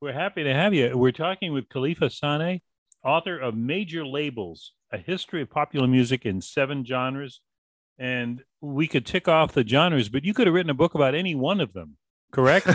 We're happy to have you. We're talking with Kelefa Sanneh, author of Major Labels, a history of popular music in seven genres. And we could tick off the genres, but you could have written a book about any one of them, correct?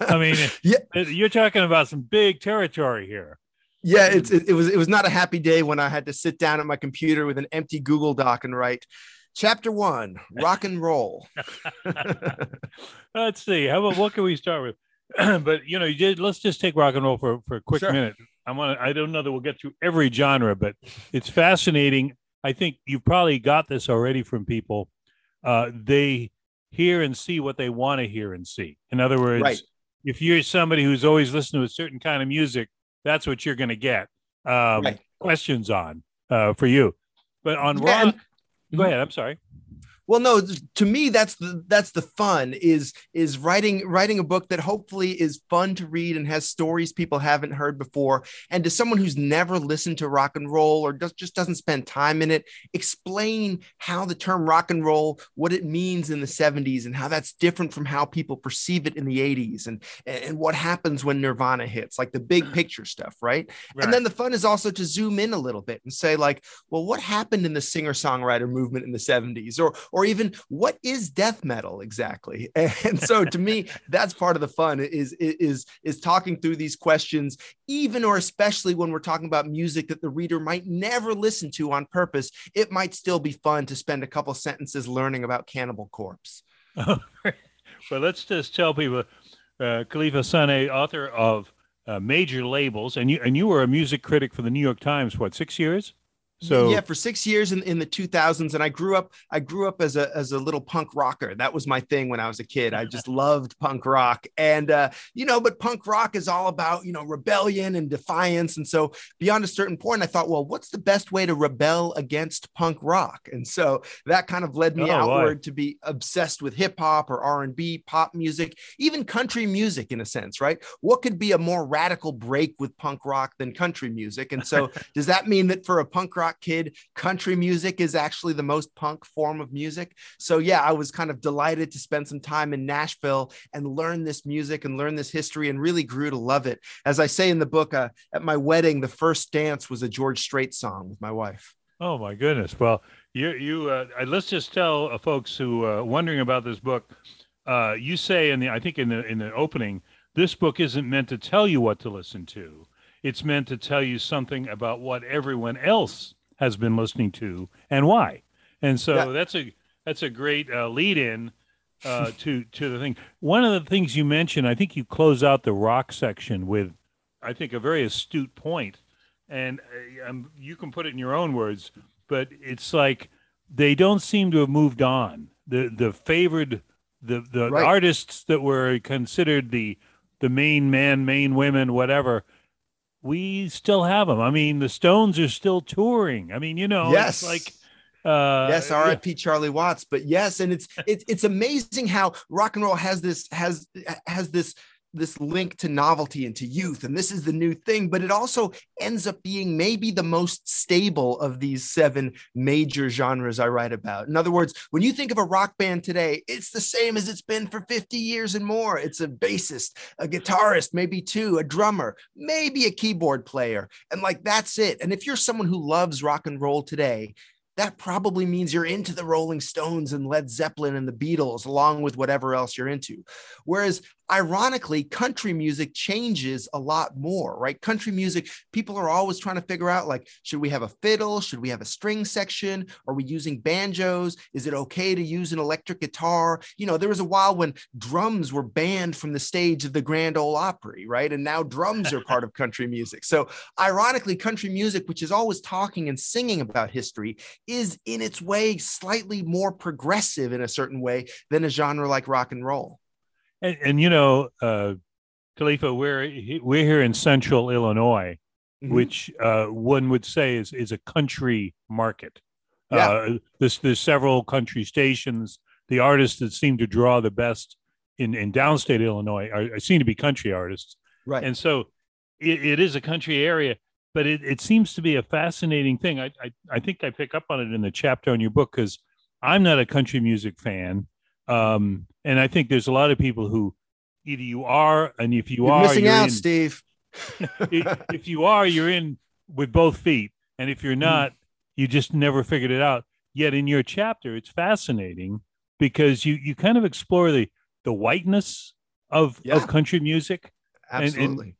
I mean, yeah. Uh, you're talking about some big territory here. Yeah, it's, it, it was it was not a happy day when I had to sit down at my computer with an empty Google Doc and write chapter one, rock and roll. Let's see. How about what can we start with? but you know, you did, let's just take rock and roll for, for a quick sure. minute. I want I don't know that we'll get through every genre, but it's fascinating. I think you've probably got this already from people. Uh, they hear and see what they want to hear and see. In other words, right. if you're somebody who's always listened to a certain kind of music, that's what you're going to get um, right. questions on uh, for you. But on yeah, rock, and- go ahead. I'm sorry well no to me that's the that's the fun is is writing writing a book that hopefully is fun to read and has stories people haven't heard before and to someone who's never listened to rock and roll or does, just doesn't spend time in it explain how the term rock and roll what it means in the 70s and how that's different from how people perceive it in the 80s and and what happens when nirvana hits like the big picture stuff right, right. and then the fun is also to zoom in a little bit and say like well what happened in the singer songwriter movement in the 70s or or even what is death metal exactly? And so to me that's part of the fun is is is talking through these questions even or especially when we're talking about music that the reader might never listen to on purpose it might still be fun to spend a couple sentences learning about cannibal corpse. Well let's just tell people uh, kelefa sanneh author of uh, major labels and you and you were a music critic for the new york times what six years so yeah, for six years in, in the 2000s, and I grew up. I grew up as a as a little punk rocker. That was my thing when I was a kid. I just loved punk rock, and uh, you know, but punk rock is all about you know rebellion and defiance. And so beyond a certain point, I thought, well, what's the best way to rebel against punk rock? And so that kind of led me oh, outward to be obsessed with hip hop or R and B, pop music, even country music in a sense, right? What could be a more radical break with punk rock than country music? And so does that mean that for a punk rock rock kid, country music is actually the most punk form of music. So yeah, I was kind of delighted to spend some time in Nashville and learn this music and learn this history and really grew to love it. As I say in the book, uh, at my wedding, the first dance was a George Strait song with my wife. Oh my goodness! Well, you you uh, let's just tell uh, folks who are uh, wondering about this book. Uh, you say in the I think in the in the opening, this book isn't meant to tell you what to listen to. It's meant to tell you something about what everyone else has been listening to and why. And so yeah. that's a that's a great uh, lead in uh, to to the thing. One of the things you mentioned, I think you close out the rock section with, I think, a very astute point, and uh, um, you can put it in your own words, but it's like they don't seem to have moved on. The the favored the the right. artists that were considered the the main men, main women, whatever we still have them. I mean, the Stones are still touring. I mean, you know, yes, like uh yes rip yeah. charlie watts but yes and it's it's it's amazing how rock and roll has this has has this this link to novelty and to youth and this is the new thing but it also ends up being maybe the most stable of these seven major genres i write about. In other words when you think of a rock band today it's the same as it's been for 50 years and more. It's a bassist a guitarist maybe two a drummer maybe a keyboard player and like that's it. And if you're someone who loves rock and roll today that probably means you're into the Rolling Stones and Led Zeppelin and the Beatles, along with whatever else you're into. Whereas ironically, country music changes a lot more, right? Country music, people are always trying to figure out like, should we have a fiddle? Should we have a string section? Are we using banjos? Is it okay to use an electric guitar? You know, there was a while when drums were banned from the stage of the Grand Ole Opry, right? And now drums are part of country music. So, ironically, country music, which is always talking and singing about history, is in its way slightly more progressive in a certain way than a genre like rock and roll. And, and you know, uh, Kelefa, we're we're here in Central Illinois, mm-hmm. which uh, one would say is is a country market. Yeah. Uh, there's there's several country stations. The artists that seem to draw the best in in downstate Illinois are, are seem to be country artists. Right. And so it, it is a country area, but it, it seems to be a fascinating thing. I, I I think I pick up on it in the chapter on your book because I'm not a country music fan. Um, and I think there's a lot of people who either you are, and if you You're are, missing out, in, Steve. if you are, you're in with both feet, and if you're Mm. not, you just never figured it out. Yet in your chapter, it's fascinating because you you kind of explore the the whiteness of Yeah. of country music. and- Absolutely.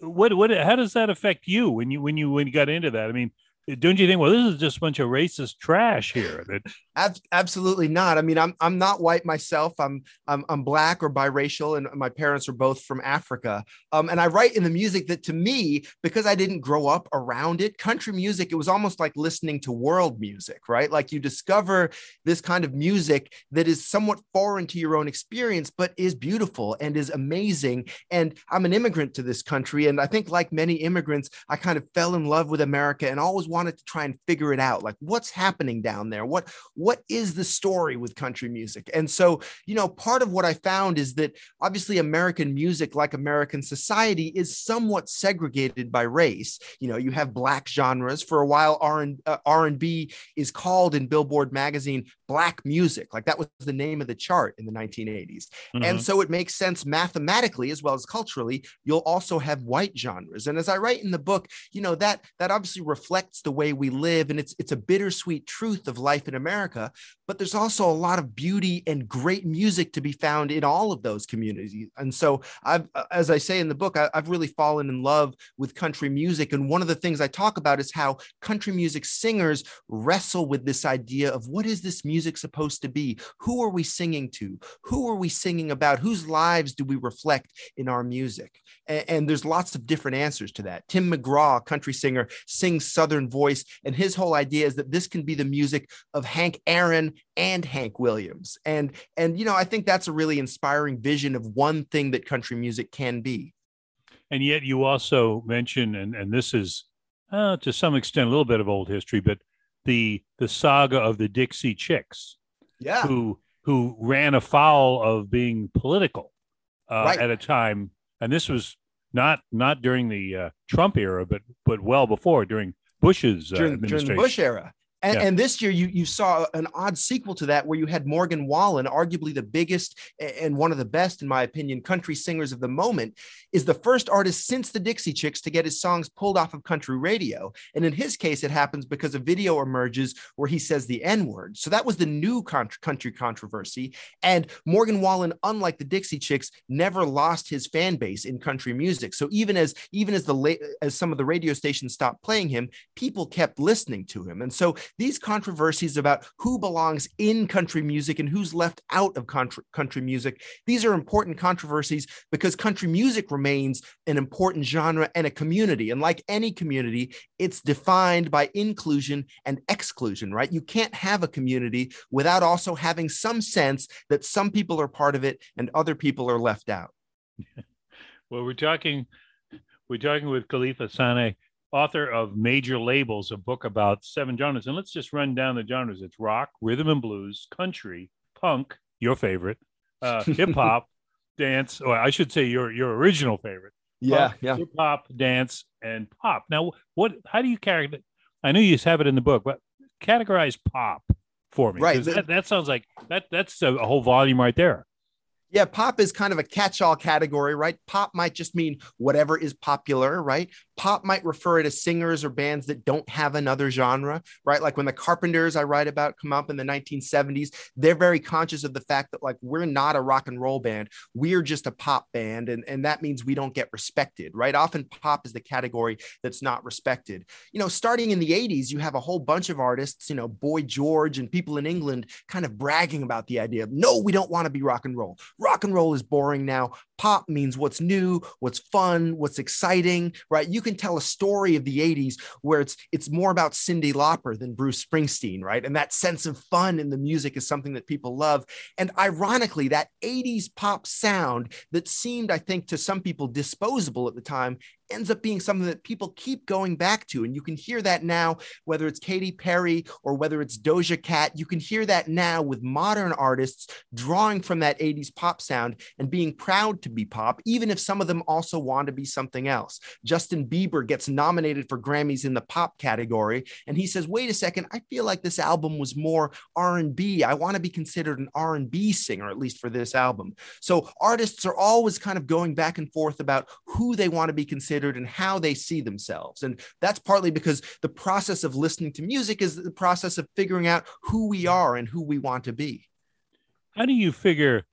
What what how does that affect you when you when you when you got into that? I mean, don't you think? Well, this is just a bunch of racist trash here. That Ab- absolutely not. I mean, I'm I'm not white myself. I'm I'm I'm black or biracial, and my parents are both from Africa. Um, and I write in the music that to me, because I didn't grow up around it, country music, it was almost like listening to world music, right? Like you discover this kind of music that is somewhat foreign to your own experience, but is beautiful and is amazing. And I'm an immigrant to this country, and I think like many immigrants, I kind of fell in love with America and always wanted to try and figure it out, like what's happening down there, what what is the story with country music? And so, you know, part of what I found is that obviously American music, like American society, is somewhat segregated by race. You know, you have black genres. For a while, R and uh, R and B is called in Billboard magazine black music. Like that was the name of the chart in the 1980s. Mm-hmm. And so it makes sense mathematically as well as culturally. You'll also have white genres. And as I write in the book, you know that that obviously reflects the way we live, and it's it's a bittersweet truth of life in America. America but there's also a lot of beauty and great music to be found in all of those communities. And so I've, uh, as I say in the book, I, I've really fallen in love with country music. And one of the things I talk about is how country music singers wrestle with this idea of what is this music supposed to be? Who are we singing to? Who are we singing about? Whose lives do we reflect in our music? And, and there's lots of different answers to that. Tim McGraw, country singer, sings Southern voice, and his whole idea is that this can be the music of Hank Aaron and Hank Williams. And and you know, I think that's a really inspiring vision of one thing that country music can be. and yet you also mention, and and this is uh, to some extent a little bit of old history, but the the saga of the Dixie Chicks, Yeah. who who ran afoul of being political uh, Right. at a time, and this was not not during the uh, Trump era, but but well before during Bush's uh, during, during the administration. Bush era. And, Yeah. and this year, you you saw an odd sequel to that, where you had Morgan Wallen, arguably the biggest and one of the best, in my opinion, country singers of the moment, is the first artist since the Dixie Chicks to get his songs pulled off of country radio. And in his case, it happens because a video emerges where he says the N word. So that was the new country controversy. And Morgan Wallen, unlike the Dixie Chicks, never lost his fan base in country music. So even as even as the as some of the radio stations stopped playing him, people kept listening to him. And so these controversies about who belongs in country music and who's left out of country, country music, these are important controversies because country music remains an important genre and a community. And like any community, it's defined by inclusion and exclusion, right? You can't have a community without also having some sense that some people are part of it and other people are left out. Well, we're talking we're talking with Kelefa Sanneh, author of Major Labels, a book about seven genres. And let's just run down the genres. It's rock, rhythm and blues, country, punk, your favorite, uh, hip hop, dance, or I should say your your original favorite. Yeah, yeah. Hip hop, dance, and pop. Now, what? How do you characterize? I know you have it in the book, but categorize pop for me. Right. That, that sounds like that. That's a, a whole volume right there. Yeah, pop is kind of a catch all category, right? Pop might just mean whatever is popular, right? Pop might refer to singers or bands that don't have another genre, right? Like when the Carpenters I write about come up in the 1970s, they're very conscious of the fact that, like, we're not a rock and roll band, we're just a pop band. And, and that means we don't get respected, right? Often pop is the category that's not respected. You know, starting in the 80s, you have a whole bunch of artists, you know, Boy George and people in England kind of bragging about the idea of, no, we don't want to be rock and roll rock and roll is boring now. Pop means what's new, what's fun, what's exciting, right? You can tell a story of the 80s where it's it's more about Cyndi Lauper than Bruce Springsteen, right? And that sense of fun in the music is something that people love. And ironically, that 80s pop sound that seemed, I think, to some people disposable at the time ends up being something that people keep going back to. And you can hear that now, whether it's Katy Perry or whether it's Doja Cat, you can hear that now with modern artists drawing from that 80s pop sound and being proud to be pop, even if some of them also want to be something else. Justin Bieber gets nominated for Grammys in the pop category, and he says, "Wait a second, I feel like this album was more R&B. I want to be considered an R&B singer, at least for this album." So artists are always kind of going back and forth about who they want to be considered and how they see themselves. And that's partly because the process of listening to music is the process of figuring out who we are and who we want to be. How do you figure,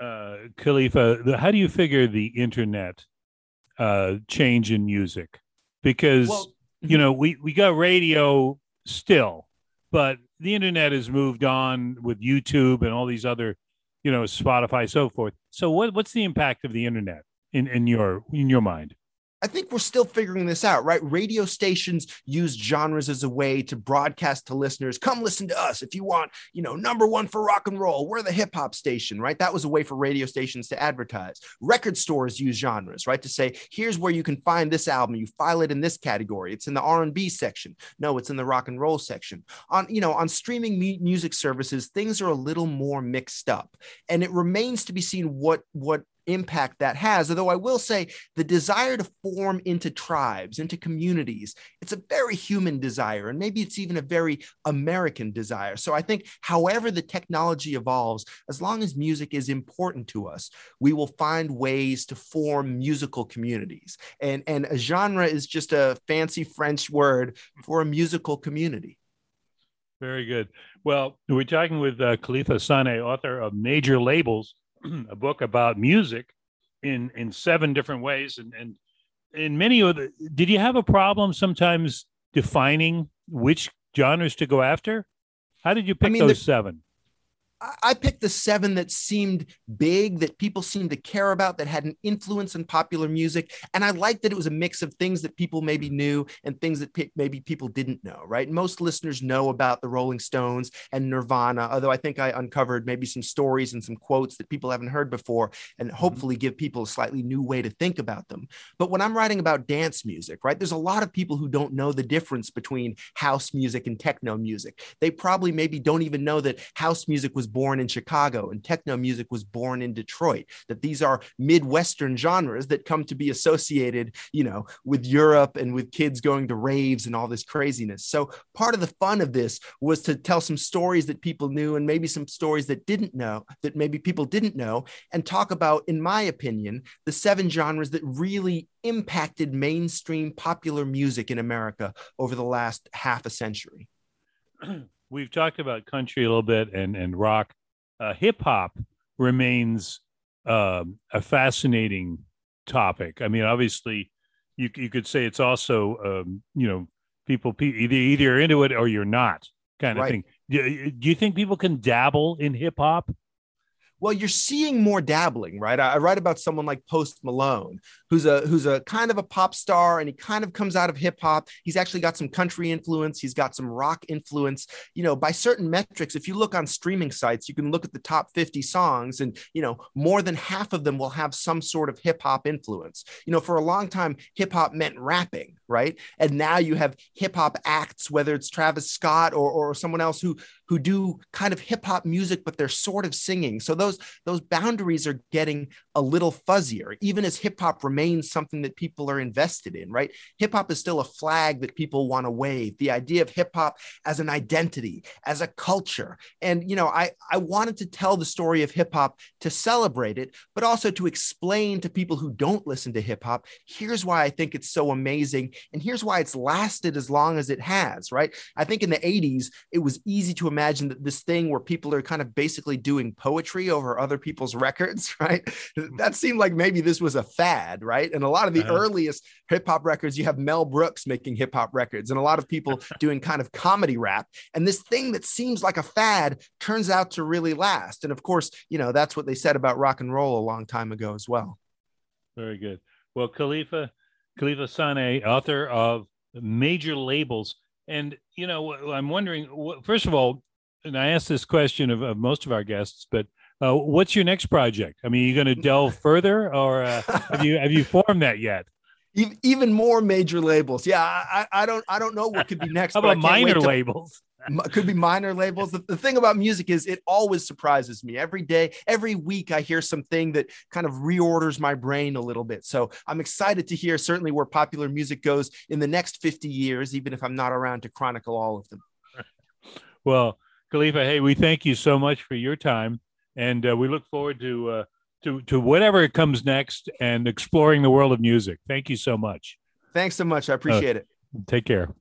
uh, Kelefa, how do you figure the internet uh, change in music? Because, well, you know, we, we got radio still, but the internet has moved on with YouTube and all these other, you know, Spotify, so forth. So what, what's the impact of the internet in, in your in your mind? I think we're still figuring this out, right? Radio stations use genres as a way to broadcast to listeners. Come listen to us if you want, you know, number one for rock and roll. We're the hip hop station, right? That was a way for radio stations to advertise. Record stores use genres, right? To say, here's where you can find this album. You file it in this category. It's in the R&B section. No, it's in the rock and roll section. On, you know, on streaming music services, things are a little more mixed up, and it remains to be seen what what impact that has. Although I will say the desire to form into tribes, into communities, it's a very human desire. And maybe it's even a very American desire. So I think, however, the technology evolves, as long as music is important to us, we will find ways to form musical communities. And, and a genre is just a fancy French word for a musical community. Very good. Well, we're talking with uh, Kelefa Sanneh, author of Major Labels a book about music in in seven different ways. And and in many of the did you have a problem sometimes defining which genres to go after? How did you pick I mean, those the, seven I picked the seven that seemed big, that people seemed to care about, that had an influence in popular music. And I liked that it was a mix of things that people maybe knew and things that pe- maybe people didn't know, right? Most listeners know about the Rolling Stones and Nirvana, although I think I uncovered maybe some stories and some quotes that people haven't heard before and mm-hmm. hopefully give people a slightly new way to think about them. But when I'm writing about dance music, right, there's a lot of people who don't know the difference between house music and techno music. They probably maybe don't even know that house music was born in Chicago and techno music was born in Detroit, that these are Midwestern genres that come to be associated, you know, with Europe and with kids going to raves and all this craziness. So part of the fun of this was to tell some stories that people knew and maybe some stories that didn't know, that maybe people didn't know, and talk about, in my opinion, the seven genres that really impacted mainstream popular music in America over the last half a century. we've talked about country a little bit and and rock. Uh, Hip hop remains um, a fascinating topic. I mean, obviously, you you could say it's also um, you know people either either into it or you're not kind of right. thing. Do, do you think people can dabble in hip hop? Well you're seeing more dabbling right? I, I, write about someone like post malone who's a who's a kind of a pop star and he kind of comes out of hip hop. He's actually got some country influence. He's got some rock influence. You know by certain metrics if you look on streaming sites you can look at the top 50 songs and you know more than half of them will have some sort of hip hop influence. You know for a long time hip hop meant rapping right and now you have hip hop acts whether it's Travis Scott or or someone else who who do kind of hip hop music, but they're sort of singing. So those those boundaries are getting a little fuzzier, even as hip hop remains something that people are invested in, right? Hip hop is still a flag that people want to wave. The idea of hip hop as an identity, as a culture. And you know, I, I wanted to tell the story of hip hop to celebrate it, but also to explain to people who don't listen to hip hop, here's why I think it's so amazing. And here's why it's lasted as long as it has, right? I think in the 80s, it was easy to imagine that this thing where people are kind of basically doing poetry over other people's records, right? That seemed like maybe this was a fad, right? And a lot of the uh-huh. earliest hip hop records, you have Mel Brooks making hip hop records and a lot of people doing kind of comedy rap. And this thing that seems like a fad turns out to really last. And of course, you know, that's what they said about rock and roll a long time ago as well. Very good. Well, Kelefa, Kelefa Sanneh, author of Major Labels. And, you know, I'm wondering, first of all, and I asked this question of, of most of our guests, but uh, what's your next project? I mean, are you going to delve further, or uh, have you have you formed that yet? even more major labels. Yeah, I, I don't I don't know what could be next. How about minor labels? Could be minor labels. The, the, thing about music is it always surprises me. Every day, every week, I hear something that kind of reorders my brain a little bit. So I'm excited to hear certainly where popular music goes in the next 50 years, even if I'm not around to chronicle all of them. Well, Kelefa, hey, we thank you so much for your time, and uh, we look forward to uh, to to whatever comes next and exploring the world of music. Thank you so much. Thanks so much. I appreciate uh, it. Take care.